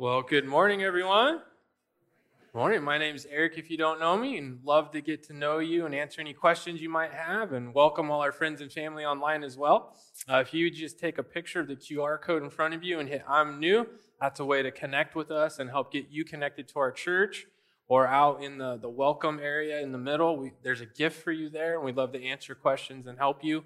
Well, good morning, everyone. Morning. My name is Eric. If you don't know me, and love to get to know you and answer any questions you might have, and welcome all our friends and family online as well. Uh, if you just take a picture of the QR code in front of you and hit "I'm new," that's a way to connect with us and help get you connected to our church. Or out in the, the welcome area in the middle, we, there's a gift for you there, and we'd love to answer questions and help you.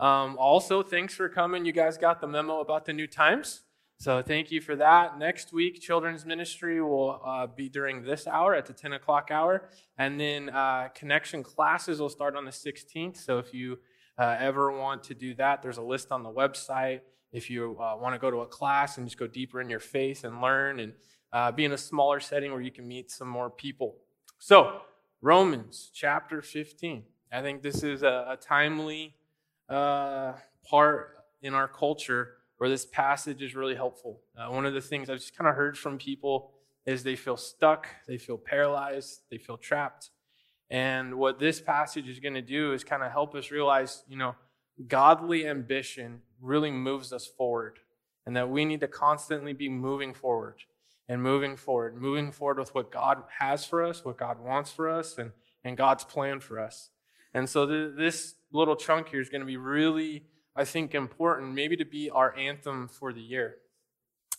Um, also, thanks for coming. You guys got the memo about the new times. So thank you for that. Next week, children's ministry will uh, be during this hour at the 10 o'clock hour. And then uh, connection classes will start on the 16th. So if you uh, ever want to do that, there's a list on the website. If you uh, want to go to a class and just go deeper in your faith and learn and uh, be in a smaller setting where you can meet some more people. So, Romans chapter 15. I think this is a, a timely uh, part in our culture where this passage is really helpful. Uh, one of the things I've just kind of heard from people is they feel stuck, they feel paralyzed, they feel trapped. And what this passage is going to do is kind of help us realize, you know, godly ambition really moves us forward, and that we need to constantly be moving forward and moving forward, moving forward with what God has for us, what God wants for us, and, and God's plan for us. And so th- this little chunk here is going to be really, I think, important, maybe to be our anthem for the year.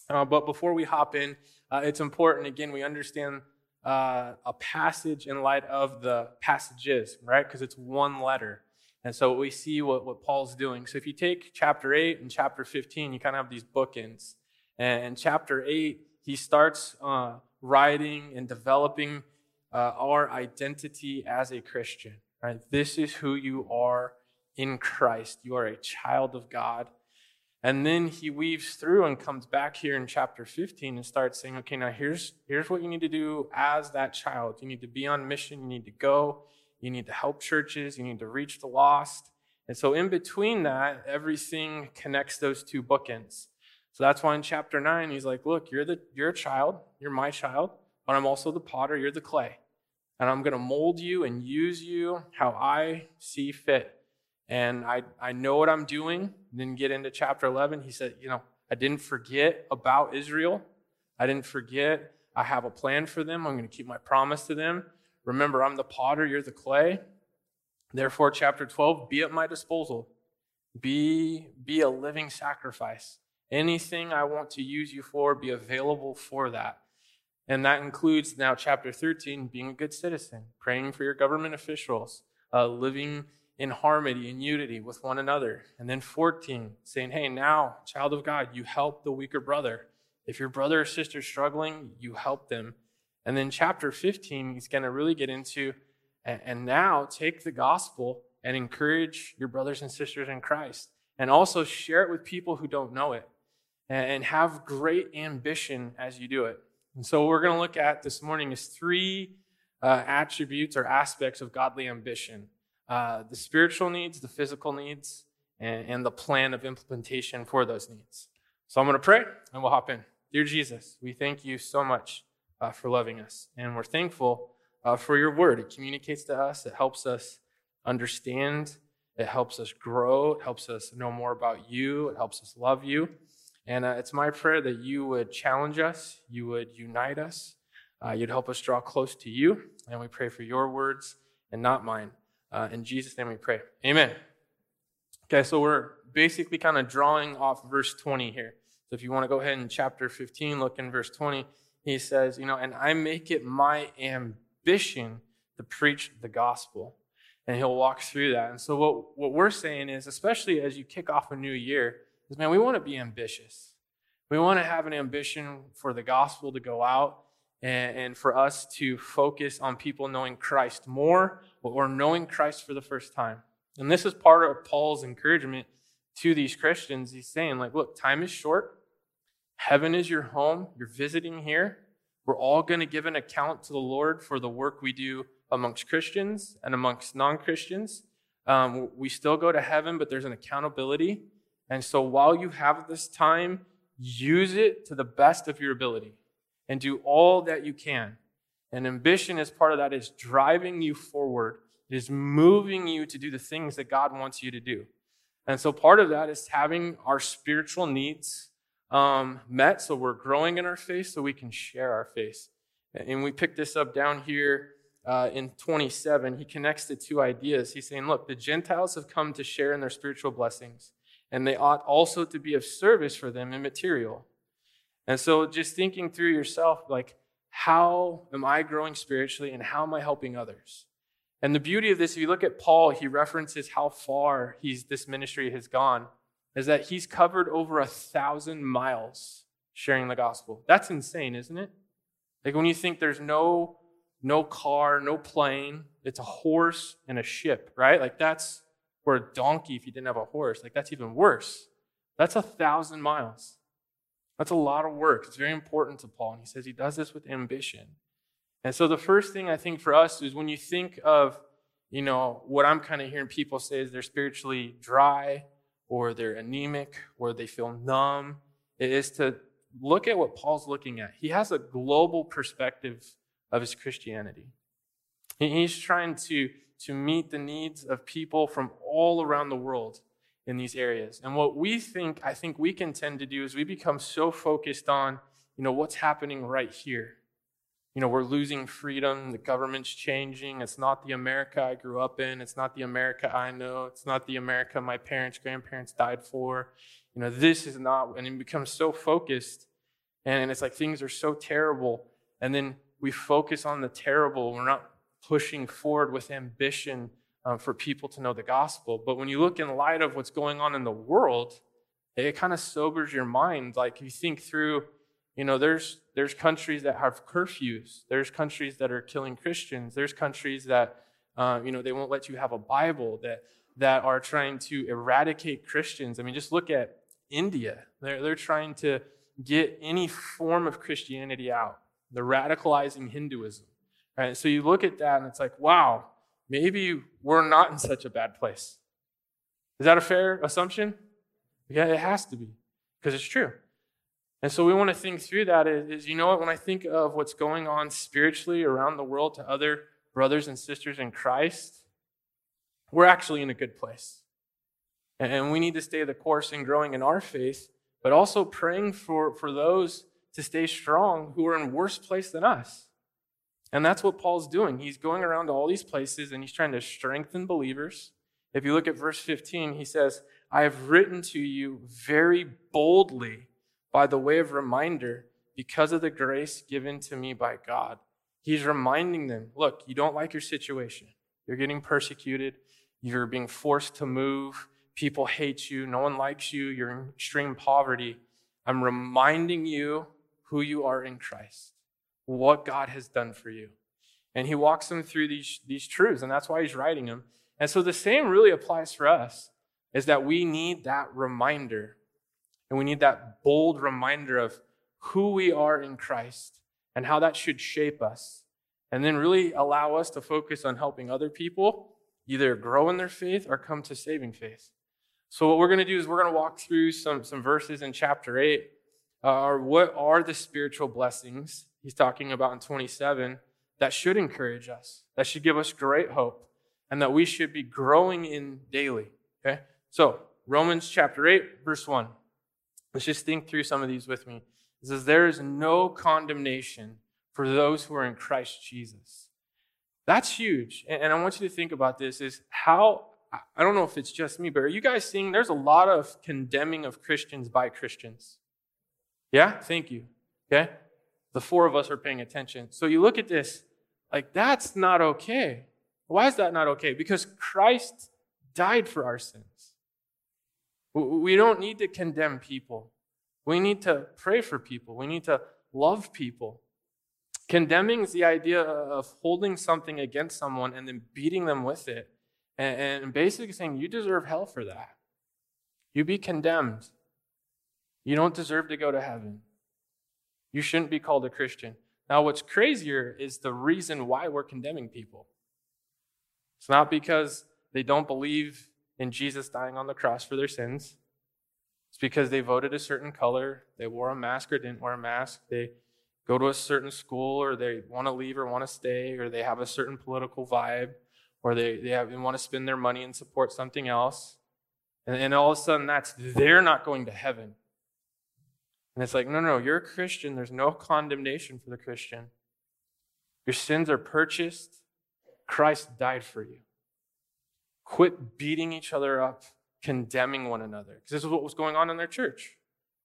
Uh, but before we hop in, uh, it's important, again, we understand uh, a passage in light of the passages, right? Because it's one letter. And so we see what, what Paul's doing. So if you take chapter 8 and chapter 15, you kind of have these bookends. And in chapter 8, he starts uh, writing and developing uh, our identity as a Christian. Right? This is who you are in Christ. You are a child of God. And then he weaves through and comes back here in chapter 15 and starts saying, okay, now here's, here's what you need to do as that child. You need to be on mission. You need to go. You need to help churches. You need to reach the lost. And so, in between that, everything connects those two bookends. So that's why in chapter 9, he's like, Look, you're, the, you're a child, you're my child, but I'm also the potter, you're the clay. And I'm going to mold you and use you how I see fit. And I, I know what I'm doing. Then get into chapter 11. He said, You know, I didn't forget about Israel. I didn't forget. I have a plan for them. I'm going to keep my promise to them. Remember, I'm the potter, you're the clay. Therefore, chapter 12, be at my disposal. Be, be a living sacrifice. Anything I want to use you for, be available for that. And that includes now chapter 13, being a good citizen, praying for your government officials, uh, living in harmony and unity with one another. And then 14, saying, hey, now, child of God, you help the weaker brother. If your brother or sister is struggling, you help them. And then chapter 15, he's going to really get into, and now take the gospel and encourage your brothers and sisters in Christ. And also share it with people who don't know it and have great ambition as you do it. And so, what we're going to look at this morning is three uh, attributes or aspects of godly ambition uh, the spiritual needs, the physical needs, and, and, the plan of implementation for those needs. So, I'm going to pray and we'll hop in. Dear Jesus, we thank you so much uh, for loving us, and we're thankful uh, for your word. It communicates to us, it helps us understand, it helps us grow, it helps us know more about you, it helps us love you. And uh, it's my prayer that you would challenge us, you would unite us, uh, you'd help us draw close to you. And we pray for your words and not mine. Uh, in Jesus' name we pray. Amen. Okay, so we're basically kind of drawing off verse 20 here. So if you want to go ahead in chapter 15, look in verse 20. He says, you know, and I make it my ambition to preach the gospel. And he'll walk through that. And so what, what we're saying is, especially as you kick off a new year, is man, we want to be ambitious. We want to have an ambition for the gospel to go out and, and for us to focus on people knowing Christ more or knowing Christ for the first time. And this is part of Paul's encouragement to these Christians. He's saying, like, look, time is short. Heaven is your home. You're visiting here. We're all going to give an account to the Lord for the work we do amongst Christians and amongst non Christians. Um, we still go to heaven, but there's an accountability. And so while you have this time, use it to the best of your ability and do all that you can. And ambition is part of that is driving you forward. It is moving you to do the things that God wants you to do. And so part of that is having our spiritual needs um, met, so we're growing in our faith, so we can share our faith. And we pick this up down here uh, in 27. He connects the two ideas. He's saying, look, the Gentiles have come to share in their spiritual blessings, and they ought also to be of service for them in material. And so just thinking through yourself, like, how am I growing spiritually and how am I helping others? And the beauty of this, if you look at Paul, he references how far he's this ministry has gone, is that he's covered over a thousand miles sharing the gospel. That's insane, isn't it? Like when you think there's no no car, no plane, it's a horse and a ship, right? Like that's or a donkey if you didn't have a horse. Like that's even worse. That's a thousand miles. That's a lot of work. It's very important to Paul. And he says he does this with ambition. And so the first thing I think for us is when you think of, you know, what I'm kind of hearing people say is they're spiritually dry or they're anemic or they feel numb, it is to look at what Paul's looking at. He has a global perspective of his Christianity. He's trying to, to meet the needs of people from all around the world in these areas. And what we think, I think we can tend to do is we become so focused on, you know, what's happening right here you know, we're losing freedom. The government's changing. It's not the America I grew up in. It's not the America I know. It's not the America my parents, grandparents died for. You know, this is not, and it becomes so focused. And it's like things are so terrible. And then we focus on the terrible. We're not pushing forward with ambition um, for people to know the gospel. But when you look in light of what's going on in the world, it kind of sobers your mind. Like if you think through, you know, there's there's countries that have curfews. There's countries that are killing Christians. There's countries that, uh, you know, they won't let you have a Bible. That that are trying to eradicate Christians. I mean, just look at India. They're they're trying to get any form of Christianity out. They're radicalizing Hinduism. Right? So you look at that and it's like, wow, maybe we're not in such a bad place. Is that a fair assumption? Yeah, it has to be because it's true. And so we want to think through that is, is, you know what, when I think of what's going on spiritually around the world to other brothers and sisters in Christ, we're actually in a good place. And we need to stay the course in growing in our faith, but also praying for, for those to stay strong who are in worse place than us. And that's what Paul's doing. He's going around to all these places and he's trying to strengthen believers. If you look at verse 15, he says, I have written to you very boldly by the way of reminder because of the grace given to me by God. He's reminding them look, you don't like your situation. You're getting persecuted. You're being forced to move. People hate you. No one likes you. You're in extreme poverty. I'm reminding you who you are in Christ, what God has done for you. And he walks them through these, these truths, and that's why he's writing them. And so the same really applies for us, is that we need that reminder and we need that bold reminder of who we are in Christ and how that should shape us. And then really allow us to focus on helping other people either grow in their faith or come to saving faith. So, what we're going to do is we're going to walk through some, some verses in chapter 8. Uh, what are the spiritual blessings he's talking about in 27 that should encourage us, that should give us great hope, and that we should be growing in daily? Okay? So, Romans chapter 8, verse 1. Let's just think through some of these with me. It says, There is no condemnation for those who are in Christ Jesus. That's huge. And I want you to think about this is how, I don't know if it's just me, but are you guys seeing there's a lot of condemning of Christians by Christians? Yeah? Thank you. Okay? The four of us are paying attention. So you look at this, like, that's not okay. Why is that not okay? Because Christ died for our sins. We don't need to condemn people. We need to pray for people. We need to love people. Condemning is the idea of holding something against someone and then beating them with it and basically saying, You deserve hell for that. You be condemned. You don't deserve to go to heaven. You shouldn't be called a Christian. Now, what's crazier is the reason why we're condemning people. It's not because they don't believe in Jesus dying on the cross for their sins. It's because they voted a certain color, they wore a mask or didn't wear a mask, they go to a certain school or they want to leave or want to stay, or they have a certain political vibe, or they, they, have, they want to spend their money and support something else. And, and all of a sudden, that's they're not going to heaven. And it's like, no, no, you're a Christian. There's no condemnation for the Christian. Your sins are purchased. Christ died for you. Quit beating each other up, condemning one another. Because this is what was going on in their church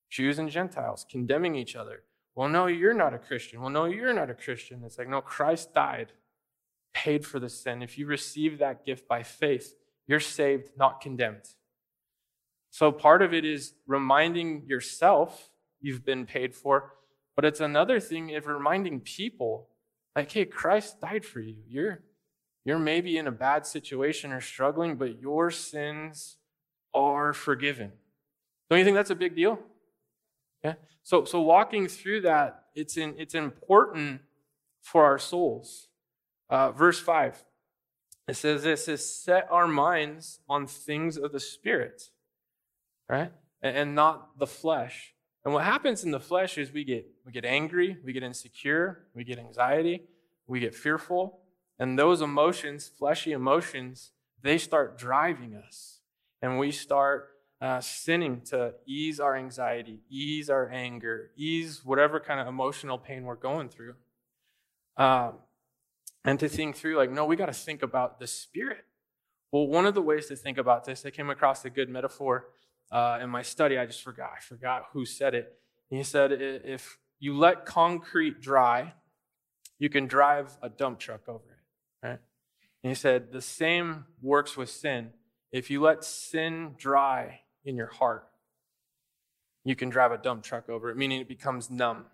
Jews and Gentiles condemning each other. Well, no, you're not a Christian. Well, no, you're not a Christian. It's like, no, Christ died, paid for the sin. If you receive that gift by faith, you're saved, not condemned. So part of it is reminding yourself you've been paid for, but it's another thing of reminding people, like, hey, Christ died for you. You're you're maybe in a bad situation or struggling, but your sins are forgiven. Don't you think that's a big deal? Yeah. So, so walking through that, it's, in, it's important for our souls. Uh, verse 5, it says this, says, set our minds on things of the Spirit, right? And, and not the flesh. And what happens in the flesh is we get, we get angry, we get insecure, we get anxiety, we get fearful, and those emotions, fleshy emotions, they start driving us. And we start uh, sinning to ease our anxiety, ease our anger, ease whatever kind of emotional pain we're going through. Um, and to think through, like, no, we got to think about the Spirit. Well, one of the ways to think about this, I came across a good metaphor uh, in my study. I just forgot. I forgot who said it. He said, if you let concrete dry, you can drive a dump truck over it. Right? And he said, the same works with sin. If you let sin dry in your heart, you can drive a dump truck over it, meaning it becomes numb.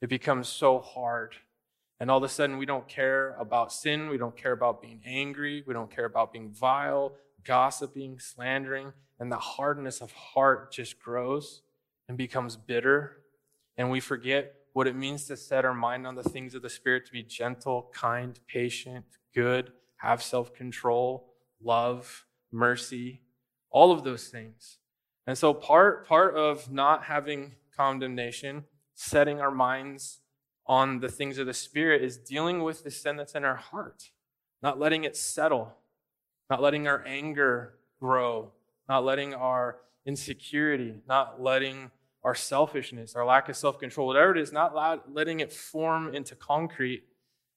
It becomes so hard. And all of a sudden, we don't care about sin. We don't care about being angry. We don't care about being vile, gossiping, slandering. And the hardness of heart just grows and becomes bitter. And we forget what it means to set our mind on the things of the Spirit, to be gentle, kind, patient, good, have self control, love, mercy, all of those things. And so, part, part of not having condemnation, setting our minds on the things of the Spirit, is dealing with the sin that's in our heart, not letting it settle, not letting our anger grow, not letting our insecurity, not letting our selfishness, our lack of self control, whatever it is, not letting it form into concrete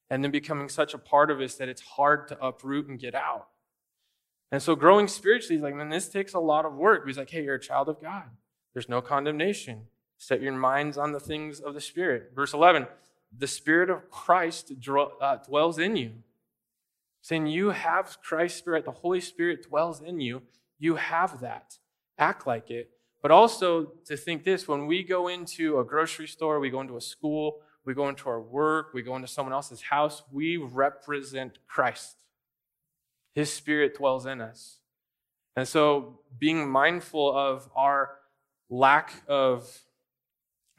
and then becoming such a part of us that it's hard to uproot and get out. And so growing spiritually is like, man, this takes a lot of work. He's like, hey, you're a child of God. There's no condemnation. Set your minds on the things of the Spirit. Verse 11, the Spirit of Christ uh, dwells in you. Saying you have Christ's Spirit, the Holy Spirit dwells in you. You have that. Act like it. But also to think this when we go into a grocery store, we go into a school, we go into our work, we go into someone else's house, we represent Christ. His spirit dwells in us. And so being mindful of our lack of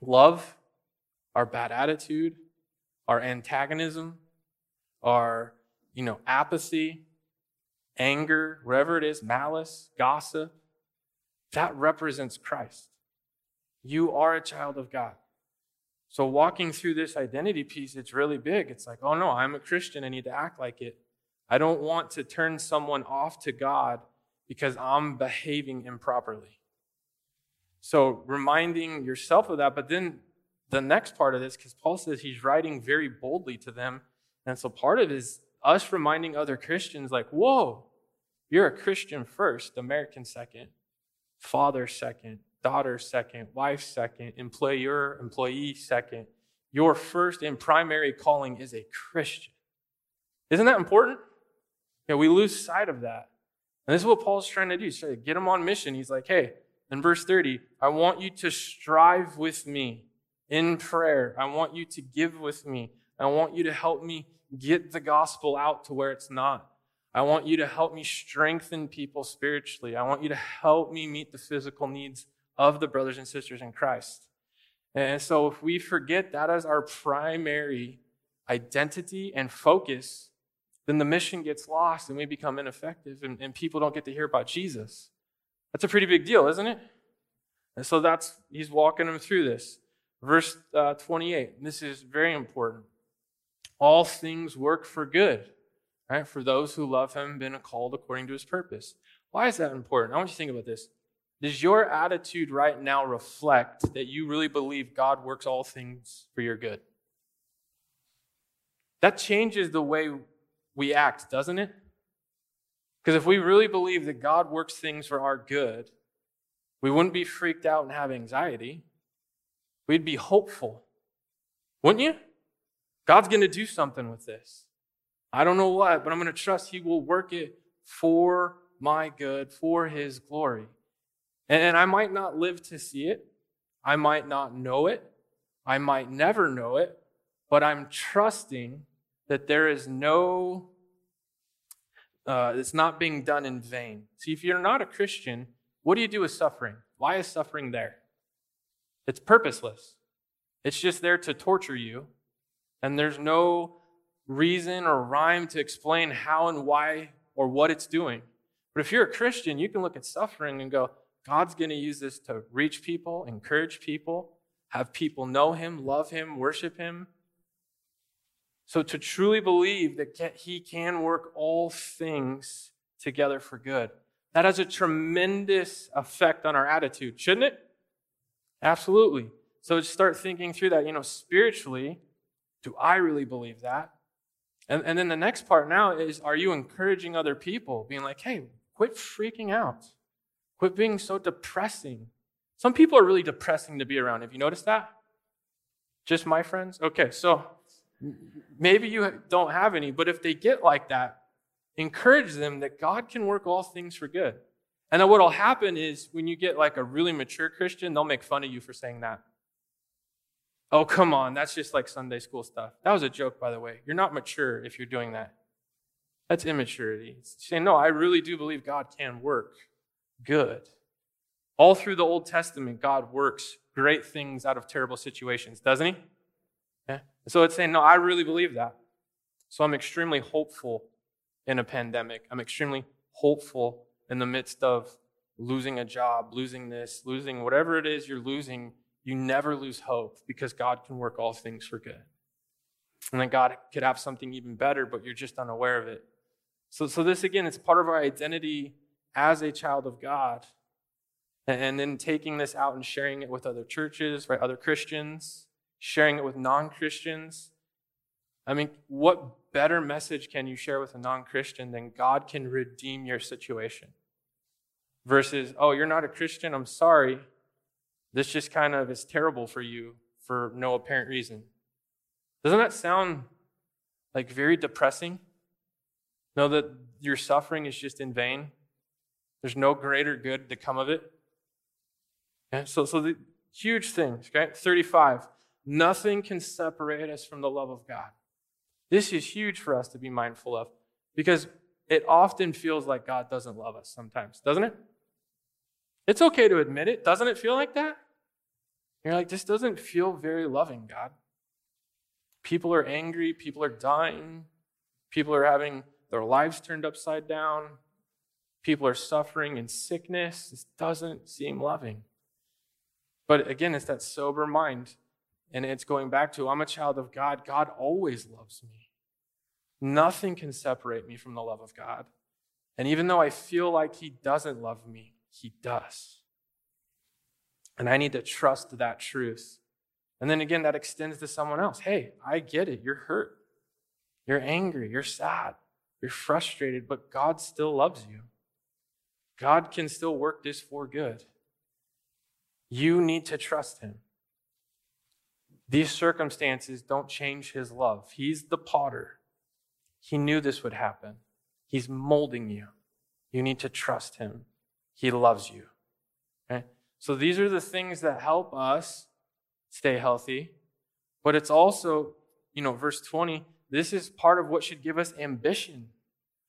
love, our bad attitude, our antagonism, our you know apathy, anger, whatever it is, malice, gossip, that represents Christ. You are a child of God. So, walking through this identity piece, it's really big. It's like, oh no, I'm a Christian. I need to act like it. I don't want to turn someone off to God because I'm behaving improperly. So, reminding yourself of that. But then the next part of this, because Paul says he's writing very boldly to them. And so, part of it is us reminding other Christians, like, whoa, you're a Christian first, American second father second, daughter second, wife second, employer, employee second. Your first and primary calling is a Christian. Isn't that important? Yeah, we lose sight of that. And this is what Paul's trying to do. He's trying to get him on mission. He's like, hey, in verse 30, I want you to strive with me in prayer. I want you to give with me. I want you to help me get the gospel out to where it's not. I want you to help me strengthen people spiritually. I want you to help me meet the physical needs of the brothers and sisters in Christ. And so if we forget that as our primary identity and focus, then the mission gets lost and we become ineffective and, and people don't get to hear about Jesus. That's a pretty big deal, isn't it? And so that's, he's walking them through this. Verse uh, 28, this is very important. All things work for good right? For those who love him, been called according to his purpose. Why is that important? I want you to think about this. does your attitude right now reflect that you really believe God works all things for your good? That changes the way we act, doesn't it? Because if we really believe that God works things for our good, we wouldn't be freaked out and have anxiety. We'd be hopeful. Wouldn't you? God's going to do something with this. I don't know what, but I'm going to trust He will work it for my good, for His glory. And I might not live to see it. I might not know it. I might never know it. But I'm trusting that there is no, uh, it's not being done in vain. See, if you're not a Christian, what do you do with suffering? Why is suffering there? It's purposeless. It's just there to torture you. And there's no reason or rhyme to explain how and why or what it's doing. But if you're a Christian, you can look at suffering and go, God's going to use this to reach people, encourage people, have people know Him, love Him, worship Him. So to truly believe that He can work all things together for good, that has a tremendous effect on our attitude, shouldn't it? Absolutely. So start thinking through that. You know, spiritually, do I really believe that? And, and then the next part now is are you encouraging other people, being like, hey, quit freaking out? Quit being so depressing. Some people are really depressing to be around. Have you noticed that? Just my friends? Okay, so maybe you don't have any, but if they get like that, encourage them that God can work all things for good. And then what'll happen is when you get like a really mature Christian, they'll make fun of you for saying that. Oh, come on, that's just like Sunday school stuff. That was a joke, by the way. You're not mature if you're doing that. That's immaturity. It's saying, no, I really do believe God can work good. All through the Old Testament, God works great things out of terrible situations, doesn't He? Yeah. So it's saying, no, I really believe that. So I'm extremely hopeful in a pandemic. I'm extremely hopeful in the midst of losing a job, losing this, losing whatever it is you're losing. You never lose hope because God can work all things for good. And then God could have something even better, but you're just unaware of it. So, so this again, it's part of our identity as a child of God. And then taking this out and sharing it with other churches, right? Other Christians, sharing it with non Christians. I mean, what better message can you share with a non Christian than God can redeem your situation? Versus, oh, you're not a Christian, I'm sorry. This just kind of is terrible for you for no apparent reason. Doesn't that sound like very depressing? Know that your suffering is just in vain? There's no greater good to come of it. Okay? So, so the huge things, okay? 35. Nothing can separate us from the love of God. This is huge for us to be mindful of because it often feels like God doesn't love us sometimes, doesn't it? It's okay to admit it. Doesn't it feel like that? You're like, this doesn't feel very loving, God. People are angry. People are dying. People are having their lives turned upside down. People are suffering in sickness. This doesn't seem loving. But again, it's that sober mind. And it's going back to I'm a child of God. God always loves me. Nothing can separate me from the love of God. And even though I feel like He doesn't love me, He does. And I need to trust that truth. And then again, that extends to someone else. Hey, I get it. You're hurt. You're angry. You're sad. You're frustrated, but God still loves you. God can still work this for good. You need to trust Him. These circumstances don't change His love. He's the potter. He knew this would happen. He's molding you. You need to trust Him. He loves you. So these are the things that help us stay healthy. But it's also, you know, verse 20, this is part of what should give us ambition,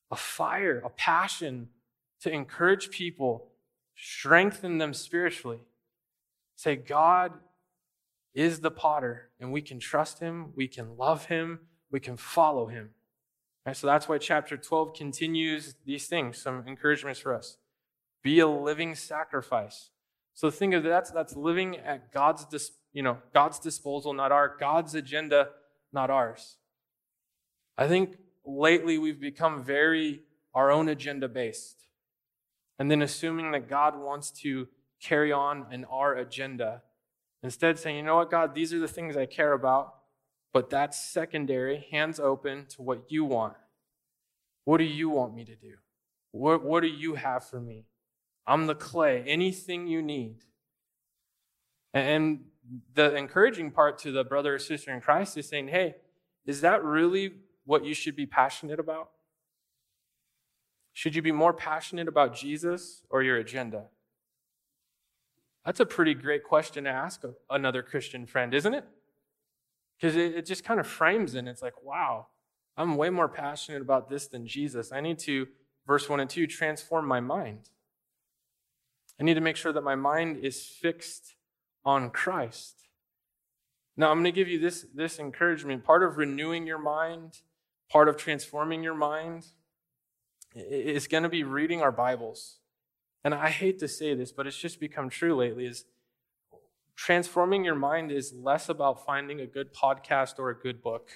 a fire, a passion to encourage people, strengthen them spiritually. Say, God is the potter, and we can trust him, we can love him, we can follow him. So that's why chapter 12 continues these things, some encouragements for us. Be a living sacrifice. So think of that, that's, that's living at God's, dis, you know, God's disposal, not our, God's agenda, not ours. I think lately we've become very our own agenda based and then assuming that God wants to carry on in our agenda. Instead, saying, you know what, God, these are the things I care about, but that's secondary, hands open to what you want. What do you want me to do? What, what do you have for me? I'm the clay, anything you need. And the encouraging part to the brother or sister in Christ is saying, hey, is that really what you should be passionate about? Should you be more passionate about Jesus or your agenda? That's a pretty great question to ask another Christian friend, isn't it? Because it, just kind of frames it. It's like, wow, I'm way more passionate about this than Jesus. I need to, verse 1 and 2, transform my mind. I need to make sure that my mind is fixed on Christ. Now, I'm going to give you this, this encouragement. Part of renewing your mind, part of transforming your mind, is going to be reading our Bibles. And I hate to say this, but it's just become true lately is transforming your mind is less about finding a good podcast or a good book.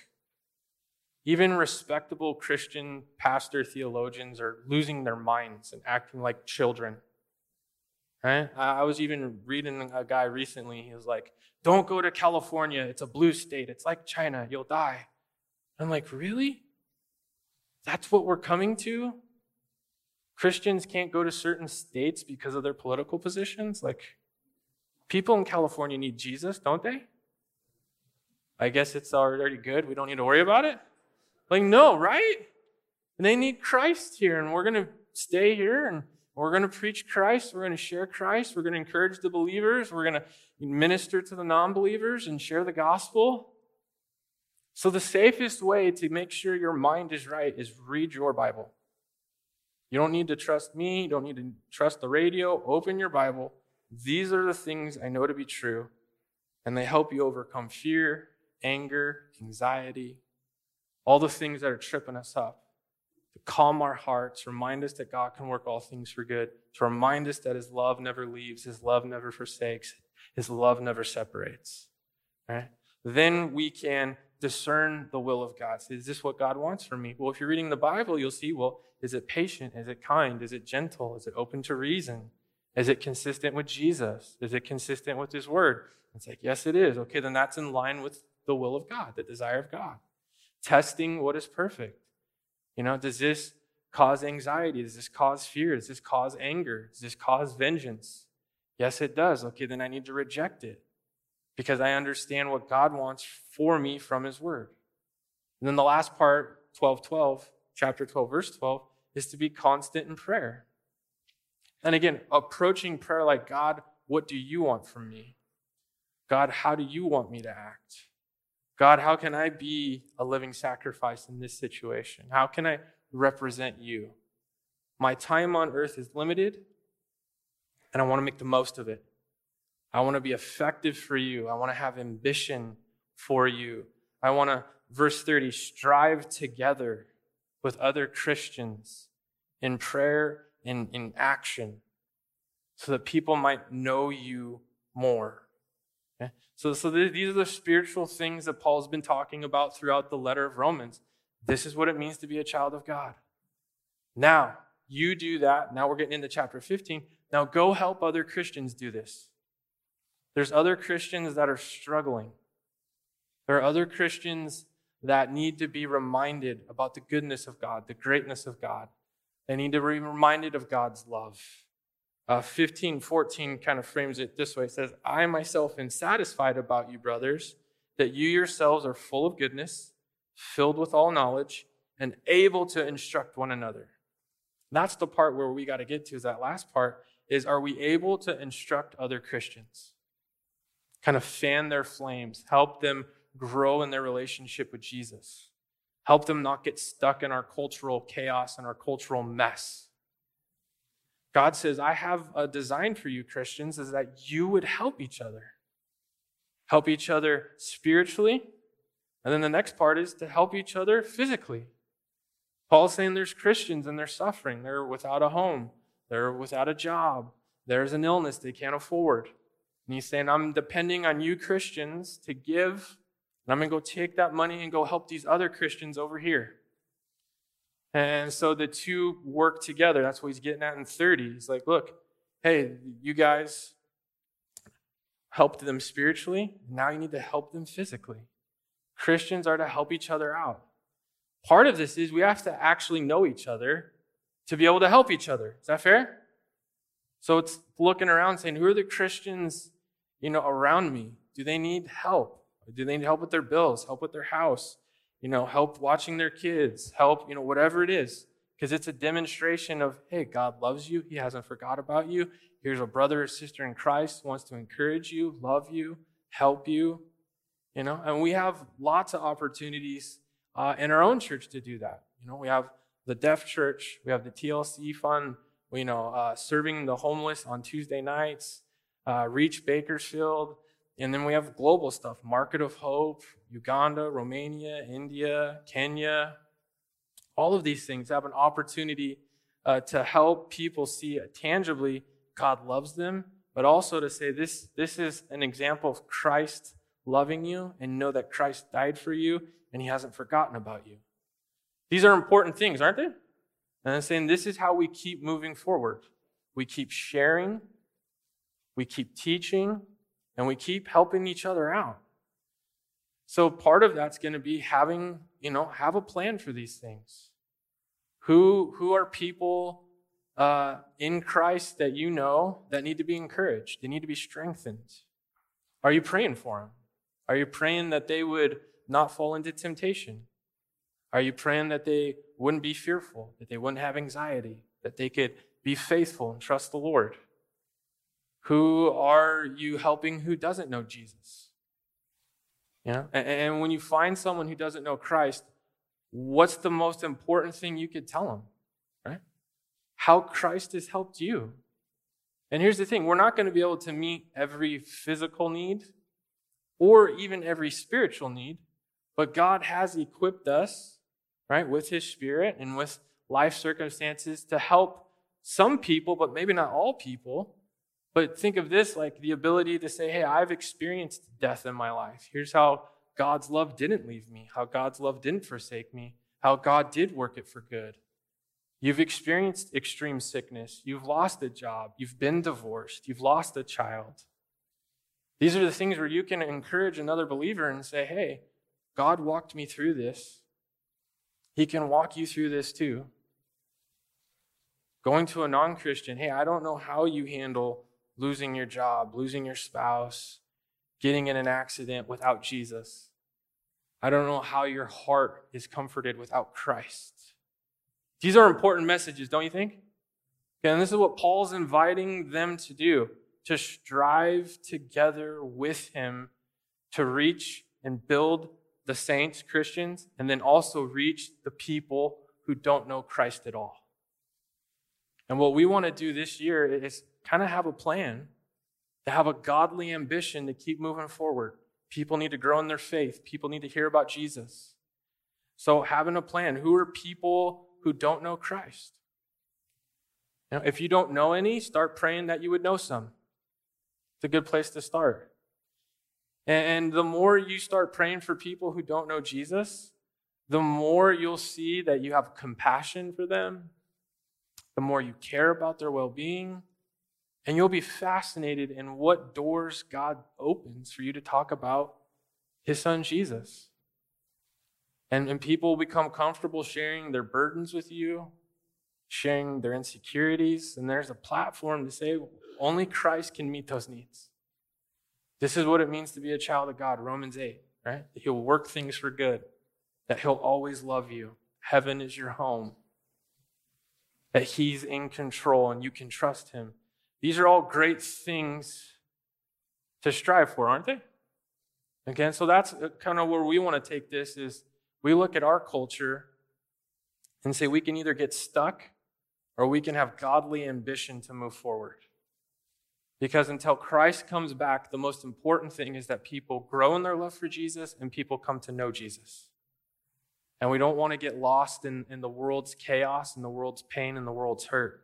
Even respectable Christian pastor theologians are losing their minds and acting like children. Right? I was even reading a guy recently. He was like, Don't go to California. It's a blue state. It's like China. You'll die. I'm like, Really? That's what we're coming to? Christians can't go to certain states because of their political positions? Like, people in California need Jesus, don't they? I guess it's already good. We don't need to worry about it. Like, no, right? And they need Christ here, and we're going to stay here and we're going to preach Christ. We're going to share Christ. We're going to encourage the believers. We're going to minister to the non believers and share the gospel. So, the safest way to make sure your mind is right is read your Bible. You don't need to trust me. You don't need to trust the radio. Open your Bible. These are the things I know to be true, and they help you overcome fear, anger, anxiety, all the things that are tripping us up to calm our hearts, remind us that God can work all things for good, to remind us that His love never leaves, His love never forsakes, His love never separates. Right? Then we can discern the will of God. So is this what God wants for me? Well, if you're reading the Bible, you'll see, well, is it patient? Is it kind? Is it gentle? Is it open to reason? Is it consistent with Jesus? Is it consistent with His Word? It's like, yes, it is. Okay, then that's in line with the will of God, the desire of God. Testing what is perfect. You know, does this cause anxiety? Does this cause fear? Does this cause anger? Does this cause vengeance? Yes, it does. Okay, then I need to reject it because I understand what God wants for me from His Word. And then the last part, 12 12, chapter 12, verse 12, is to be constant in prayer. And again, approaching prayer like, God, what do you want from me? God, how do you want me to act? God, how can I be a living sacrifice in this situation? How can I represent you? My time on earth is limited, and I want to make the most of it. I want to be effective for you. I want to have ambition for you. I want to, verse 30, strive together with other Christians in prayer and in action so that people might know you more. So, so these are the spiritual things that Paul's been talking about throughout the letter of Romans. This is what it means to be a child of God. Now, you do that. Now we're getting into chapter 15. Now go help other Christians do this. There's other Christians that are struggling. There are other Christians that need to be reminded about the goodness of God, the greatness of God. They need to be reminded of God's love. Uh, 15, 14 kind of frames it this way. It says, I myself am satisfied about you, brothers, that you yourselves are full of goodness, filled with all knowledge, and able to instruct one another. That's the part where we got to get to, is that last part, is are we able to instruct other Christians? Kind of fan their flames, help them grow in their relationship with Jesus. Help them not get stuck in our cultural chaos and our cultural mess. God says, I have a design for you, Christians, is that you would help each other. Help each other spiritually. And then the next part is to help each other physically. Paul's saying there's Christians and they're suffering. They're without a home, they're without a job, there's an illness they can't afford. And he's saying, I'm depending on you Christians to give, and I'm going to go take that money and go help these other Christians over here. And so the two work together. That's what he's getting at in 30. He's like, look, hey, you guys helped them spiritually. Now you need to help them physically. Christians are to help each other out. Part of this is we have to actually know each other to be able to help each other. Is that fair? So it's looking around saying, who are the Christians, you know, around me? Do they need help? Do they need help with their bills, help with their house, you know, help watching their kids, help, you know, whatever it is? Because it's a demonstration of, hey, God loves you. He hasn't forgot about you. Here's a brother or sister in Christ wants to encourage you, love you, help you, you know. And we have lots of opportunities uh, in our own church to do that. You know, we have the deaf church, we have the TLC fund, you know, uh, serving the homeless on Tuesday nights, uh, Reach Bakersfield, and then we have global stuff Market of Hope, Uganda, Romania, India, Kenya. All of these things have an opportunity uh, to help people see tangibly God loves them, but also to say this, this is an example of Christ loving you and know that Christ died for you and he hasn't forgotten about you. These are important things, aren't they? And I'm saying this is how we keep moving forward. We keep sharing, we keep teaching, and we keep helping each other out. So part of that's going to be having, you know, have a plan for these things. Who who are people uh, in Christ that you know that need to be encouraged? They need to be strengthened. Are you praying for them? Are you praying that they would not fall into temptation? Are you praying that they wouldn't be fearful, that they wouldn't have anxiety, that they could be faithful and trust the Lord? Who are you helping who doesn't know Jesus? Yeah. know? And when you find someone who doesn't know Christ, what's the most important thing you could tell them? Right? How Christ has helped you. And here's the thing we're not going to be able to meet every physical need or even every spiritual need, but God has equipped us, right, with His Spirit and with life circumstances to help some people, but maybe not all people. But think of this like the ability to say, hey, I've experienced death in my life. Here's how God's love didn't leave me, how God's love didn't forsake me, how God did work it for good. You've experienced extreme sickness. You've lost a job. You've been divorced. You've lost a child. These are the things where you can encourage another believer and say, hey, God walked me through this. He can walk you through this too. Going to a non Christian, hey, I don't know how you handle losing your job, losing your spouse, getting in an accident without Jesus. I don't know how your heart is comforted without Christ. These are important messages, don't you think? And this is what Paul's inviting them to do to strive together with him to reach and build the saints, Christians, and then also reach the people who don't know Christ at all. And what we want to do this year is kind of have a plan to have a godly ambition to keep moving forward. People need to grow in their faith, people need to hear about Jesus. So, having a plan who are people who don't know Christ? Now, if you don't know any, start praying that you would know some. It's a good place to start. And the more you start praying for people who don't know Jesus, the more you'll see that you have compassion for them, the more you care about their well being, and you'll be fascinated in what doors God opens for you to talk about His Son Jesus. And, and people will become comfortable sharing their burdens with you, sharing their insecurities, and there's a platform to say only Christ can meet those needs. This is what it means to be a child of God, Romans 8, right? That He'll work things for good, that He'll always love you. Heaven is your home, that He's in control and you can trust Him. These are all great things to strive for, aren't they? Again, so that's uh, kind of where we want to take this is we look at our culture and say we can either get stuck or we can have godly ambition to move forward. Because until Christ comes back, the most important thing is that people grow in their love for Jesus and people come to know Jesus. And we don't want to get lost in, in the world's chaos and the world's pain and the world's hurt.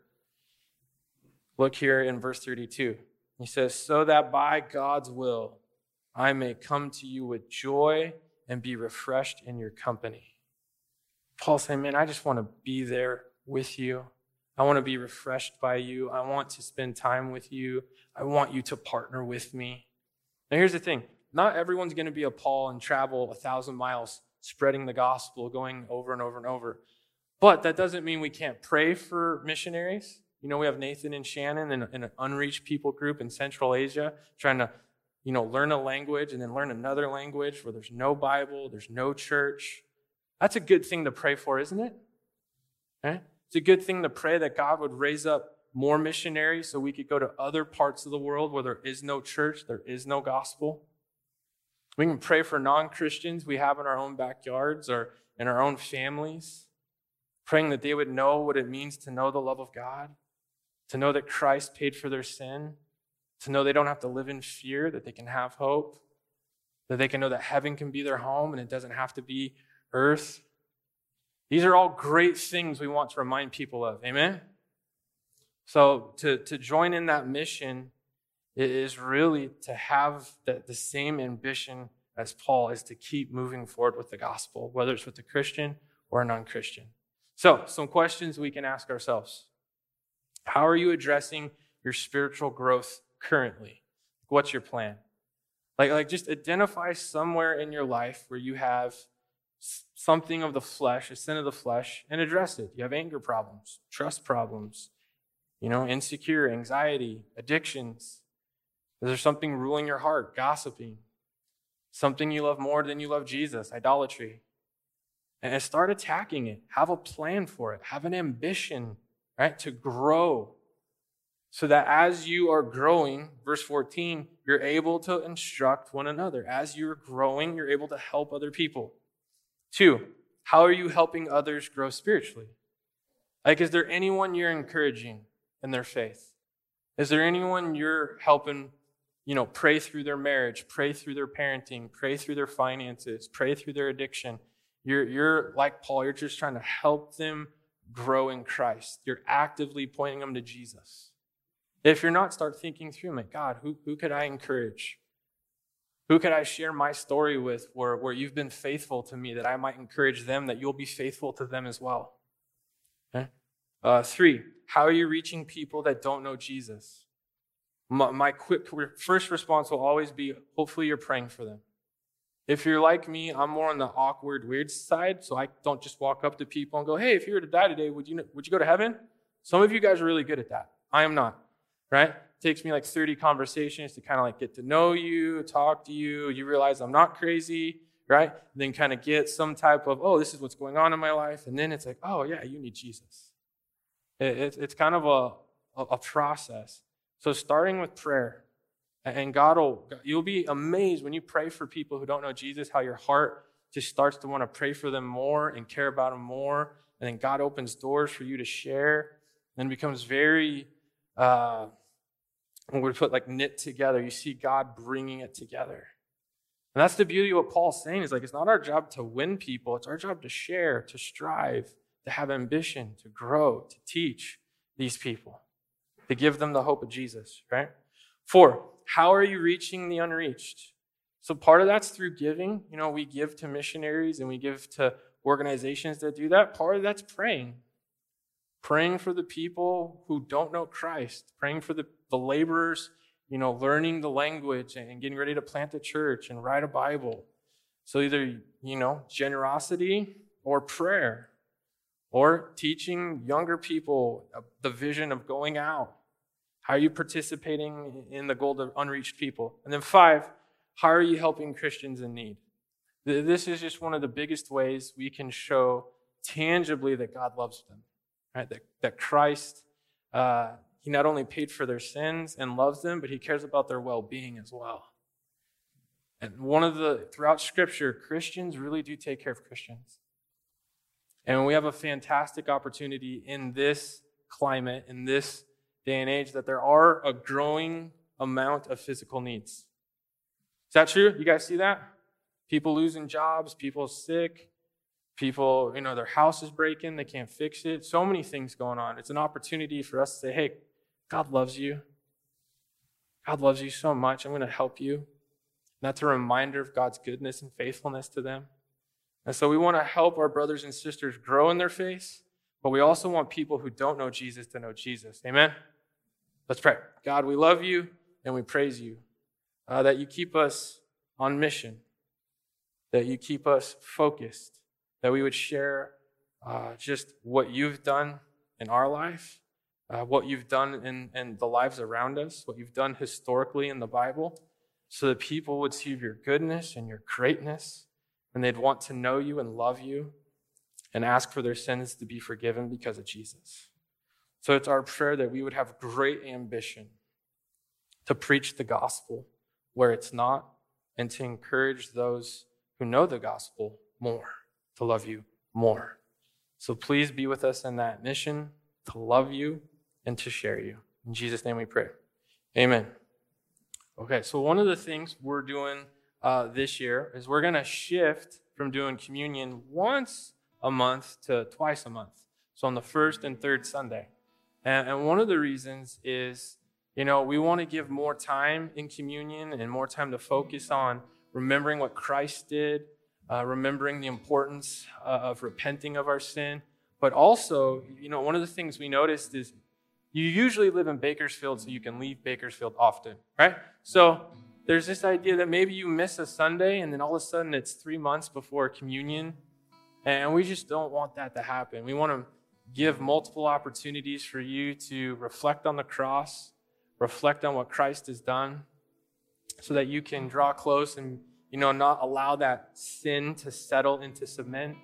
Look here in verse 32. He says, So that by God's will I may come to you with joy and be refreshed in your company. Paul saying, Man, I just want to be there with you. I want to be refreshed by you. I want to spend time with you. I want you to partner with me. Now, here's the thing not everyone's going to be a Paul and travel a thousand miles spreading the gospel, going over and over and over. But that doesn't mean we can't pray for missionaries. You know, we have Nathan and Shannon in, in an unreached people group in Central Asia trying to, you know, learn a language and then learn another language where there's no Bible, there's no church. That's a good thing to pray for, isn't it? Okay? It's a good thing to pray that God would raise up more missionaries so we could go to other parts of the world where there is no church, there is no gospel. We can pray for non Christians we have in our own backyards or in our own families, praying that they would know what it means to know the love of God, to know that Christ paid for their sin, to know they don't have to live in fear, that they can have hope, that they can know that heaven can be their home and it doesn't have to be earth. These are all great things we want to remind people of. Amen? So, to, to join in that mission is really to have the, the same ambition as Paul is to keep moving forward with the gospel, whether it's with a Christian or a non Christian. So, some questions we can ask ourselves How are you addressing your spiritual growth currently? What's your plan? Like, like just identify somewhere in your life where you have something of the flesh, a sin of the flesh, and address it. You have anger problems, trust problems, you know, insecure, anxiety, addictions. Is there something ruling your heart? Gossiping. Something you love more than you love Jesus, idolatry. And start attacking it. Have a plan for it. Have an ambition, right, to grow. So that as you are growing, verse 14, you're able to instruct one another. As you're growing, you're able to help other people. Two, how are you helping others grow spiritually? Like, is there anyone you're encouraging in their faith? Is there anyone you're helping you know, pray through their marriage, pray through their parenting, pray through their finances, pray through their addiction. You're, you're like Paul, you're just trying to help them grow in Christ. You're actively pointing them to Jesus. If you're not, start thinking through, like, God, who, who could I encourage? Who could I share my story with where, where you've been faithful to me that I might encourage them that you'll be faithful to them as well? Okay? Uh, three, how are you reaching people that don't know Jesus? My, my quick first response will always be hopefully you're praying for them. If you're like me, I'm more on the awkward, weird side, so I don't just walk up to people and go, "Hey, if you were to die today, would you would you go to heaven?" Some of you guys are really good at that. I am not. Right? It takes me like 30 conversations to kind of like get to know you, talk to you. You realize I'm not crazy, right? Then kind of get some type of, "Oh, this is what's going on in my life," and then it's like, "Oh yeah, you need Jesus." It, it, it's kind of a, a, a process. So, starting with prayer, and God will, you'll be amazed when you pray for people who don't know Jesus, how your heart just starts to want to pray for them more and care about them more. And then God opens doors for you to share and becomes very, uh, when we put like knit together, you see God bringing it together. And that's the beauty of what Paul's saying is like, it's not our job to win people, it's our job to share, to strive, to have ambition, to grow, to teach these people to give them the hope of Jesus, right? Four, how are you reaching the unreached? So part of that's through giving. You know, we give to missionaries and we give to organizations that do that. Part of that's praying. Praying for the people who don't know Christ, praying for the, the laborers, you know, learning the language and getting ready to plant a church and write a Bible. So either, you know, generosity or prayer or teaching younger people the vision of going out how are you participating in the goal of unreached people? And then five, how are you helping Christians in need? This is just one of the biggest ways we can show tangibly that God loves them, right? That, that Christ, uh, He not only paid for their sins and loves them, but He cares about their well being as well. And one of the, throughout Scripture, Christians really do take care of Christians. And we have a fantastic opportunity in this climate, in this day and age that there are a growing amount of physical needs. Is that true? You guys see that? People losing jobs, people sick, people, you know, their house is breaking, they can't fix it. So many things going on. It's an opportunity for us to say, hey, God loves you. God loves you so much. I'm going to help you. And that's a reminder of God's goodness and faithfulness to them. And so we want to help our brothers and sisters grow in their faith, but we also want people who don't know Jesus to know Jesus. Amen? Let's pray. God, we love you and we praise you uh, that you keep us on mission, that you keep us focused, that we would share uh, just what you've done in our life, uh, what you've done in, in the lives around us, what you've done historically in the Bible, so that people would see your goodness and your greatness, and they'd want to know you and love you and ask for their sins to be forgiven because of Jesus. So it's our prayer that we would have great ambition to preach the gospel where it's not and to encourage those who know the gospel more to love you more. So please be with us in that mission to love you and to share you. In Jesus' name we pray. Amen. Okay, so one of the things we're doing uh, this year is we're going to shift from doing communion once a month to twice a month. So on the first and third Sunday. And, and one of the reasons is, you know, we want to give more time in communion and more time to focus on remembering what Christ did, uh, remembering the importance uh, of repenting of our sin. But also, you know, one of the things we noticed is you usually live in Bakersfield, so you can leave Bakersfield often, right? So there's this idea that maybe you miss a Sunday and then all of a sudden it's three months before communion and we just don't want that to happen. We want to give multiple opportunities for you to reflect on the cross, reflect on what Christ has done, so that you can draw close and you know not allow that sin to settle into cement.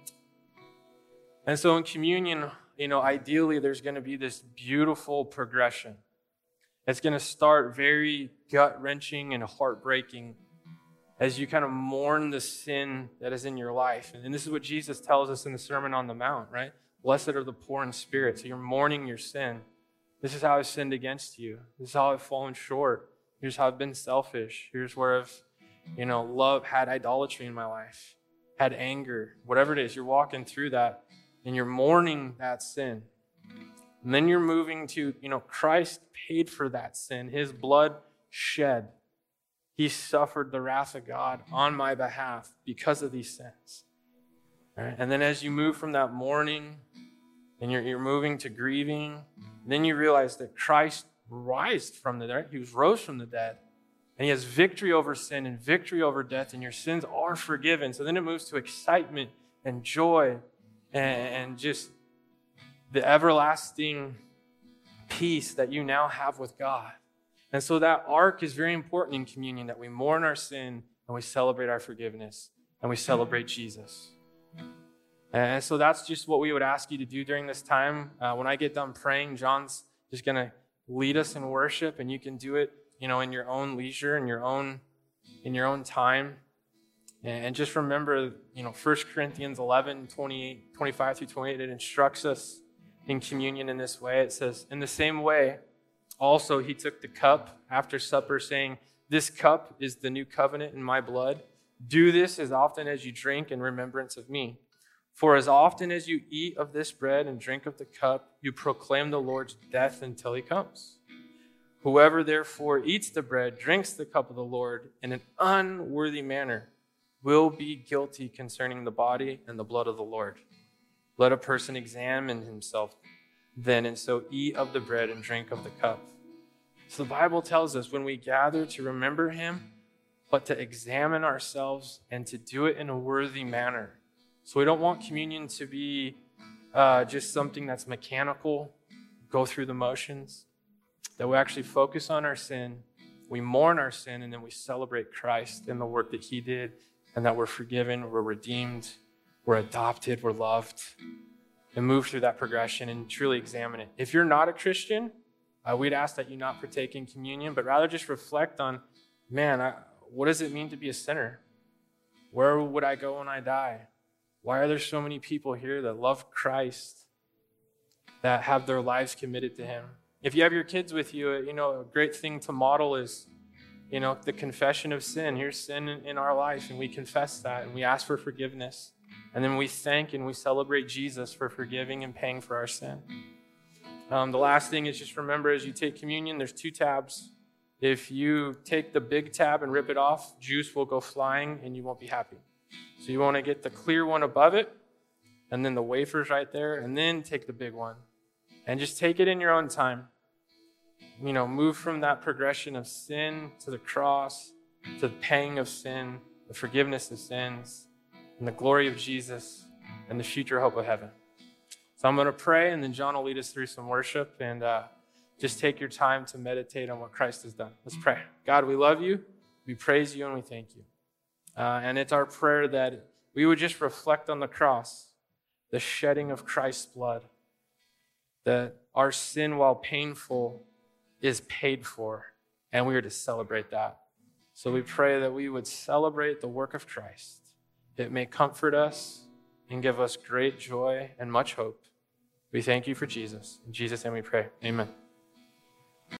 And so in communion, you know, ideally there's going to be this beautiful progression. It's going to start very gut wrenching and heartbreaking as you kind of mourn the sin that is in your life. And this is what Jesus tells us in the Sermon on the Mount, right? Blessed are the poor in spirit. So you're mourning your sin. This is how I've sinned against you. This is how I've fallen short. Here's how I've been selfish. Here's where I've, you know, love had idolatry in my life, had anger, whatever it is. You're walking through that and you're mourning that sin. And then you're moving to, you know, Christ paid for that sin. His blood shed he suffered the wrath of God on my behalf because of these sins. Right? And then as you move from that mourning and you're, you're moving to grieving, then you realize that Christ rised from the dead. He was rose from the dead. And he has victory over sin and victory over death, and your sins are forgiven. So then it moves to excitement and joy and, and just the everlasting peace that you now have with God. And so that arc is very important in communion that we mourn our sin and we celebrate our forgiveness and we celebrate Jesus. And so that's just what we would ask you to do during this time. Uh, when I get done praying, John's just going to lead us in worship, and you can do it, you know, in your own leisure, in your own, in your own time. And just remember, you know, 1 Corinthians 11, 28, 25 through 28, it instructs us in communion in this way. It says, In the same way, also, he took the cup after supper, saying, This cup is the new covenant in my blood. Do this as often as you drink in remembrance of me. For as often as you eat of this bread and drink of the cup, you proclaim the Lord's death until he comes. Whoever therefore eats the bread, drinks the cup of the Lord in an unworthy manner, will be guilty concerning the body and the blood of the Lord. Let a person examine himself then, and so eat of the bread and drink of the cup. So the Bible tells us when we gather to remember him, but to examine ourselves and to do it in a worthy manner. So we don't want communion to be uh, just something that's mechanical, go through the motions, that we actually focus on our sin, we mourn our sin, and then we celebrate Christ and the work that he did, and that we're forgiven, we're redeemed, we're adopted, we're loved and move through that progression and truly examine it. If you're not a Christian, uh, we'd ask that you not partake in communion, but rather just reflect on, man, I, what does it mean to be a sinner? Where would I go when I die? Why are there so many people here that love Christ, that have their lives committed to Him? If you have your kids with you, you know, a great thing to model is, you know, the confession of sin. Here's sin in, in our life, and we confess that, and we ask for forgiveness. And then we thank and we celebrate Jesus for forgiving and paying for our sin. Um, the last thing is just remember as you take communion, there's two tabs. If you take the big tab and rip it off, juice will go flying and you won't be happy. So you want to get the clear one above it. and then the wafers right there, and then take the big one. And just take it in your own time. You know, move from that progression of sin to the cross, to the pang of sin, the forgiveness of sins, and the glory of Jesus, and the future hope of heaven. So I'm going to pray, and then John will lead us through some worship, and uh, just take your time to meditate on what Christ has done. Let's pray. God, we love you, we praise you, and we thank you. Uh, and it's our prayer that we would just reflect on the cross, the shedding of Christ's blood, that our sin, while painful, is paid for, and we are to celebrate that. So we pray that we would celebrate the work of Christ. It may comfort us and give us great joy and much hope. We thank you for Jesus. In Jesus' name we pray. Amen.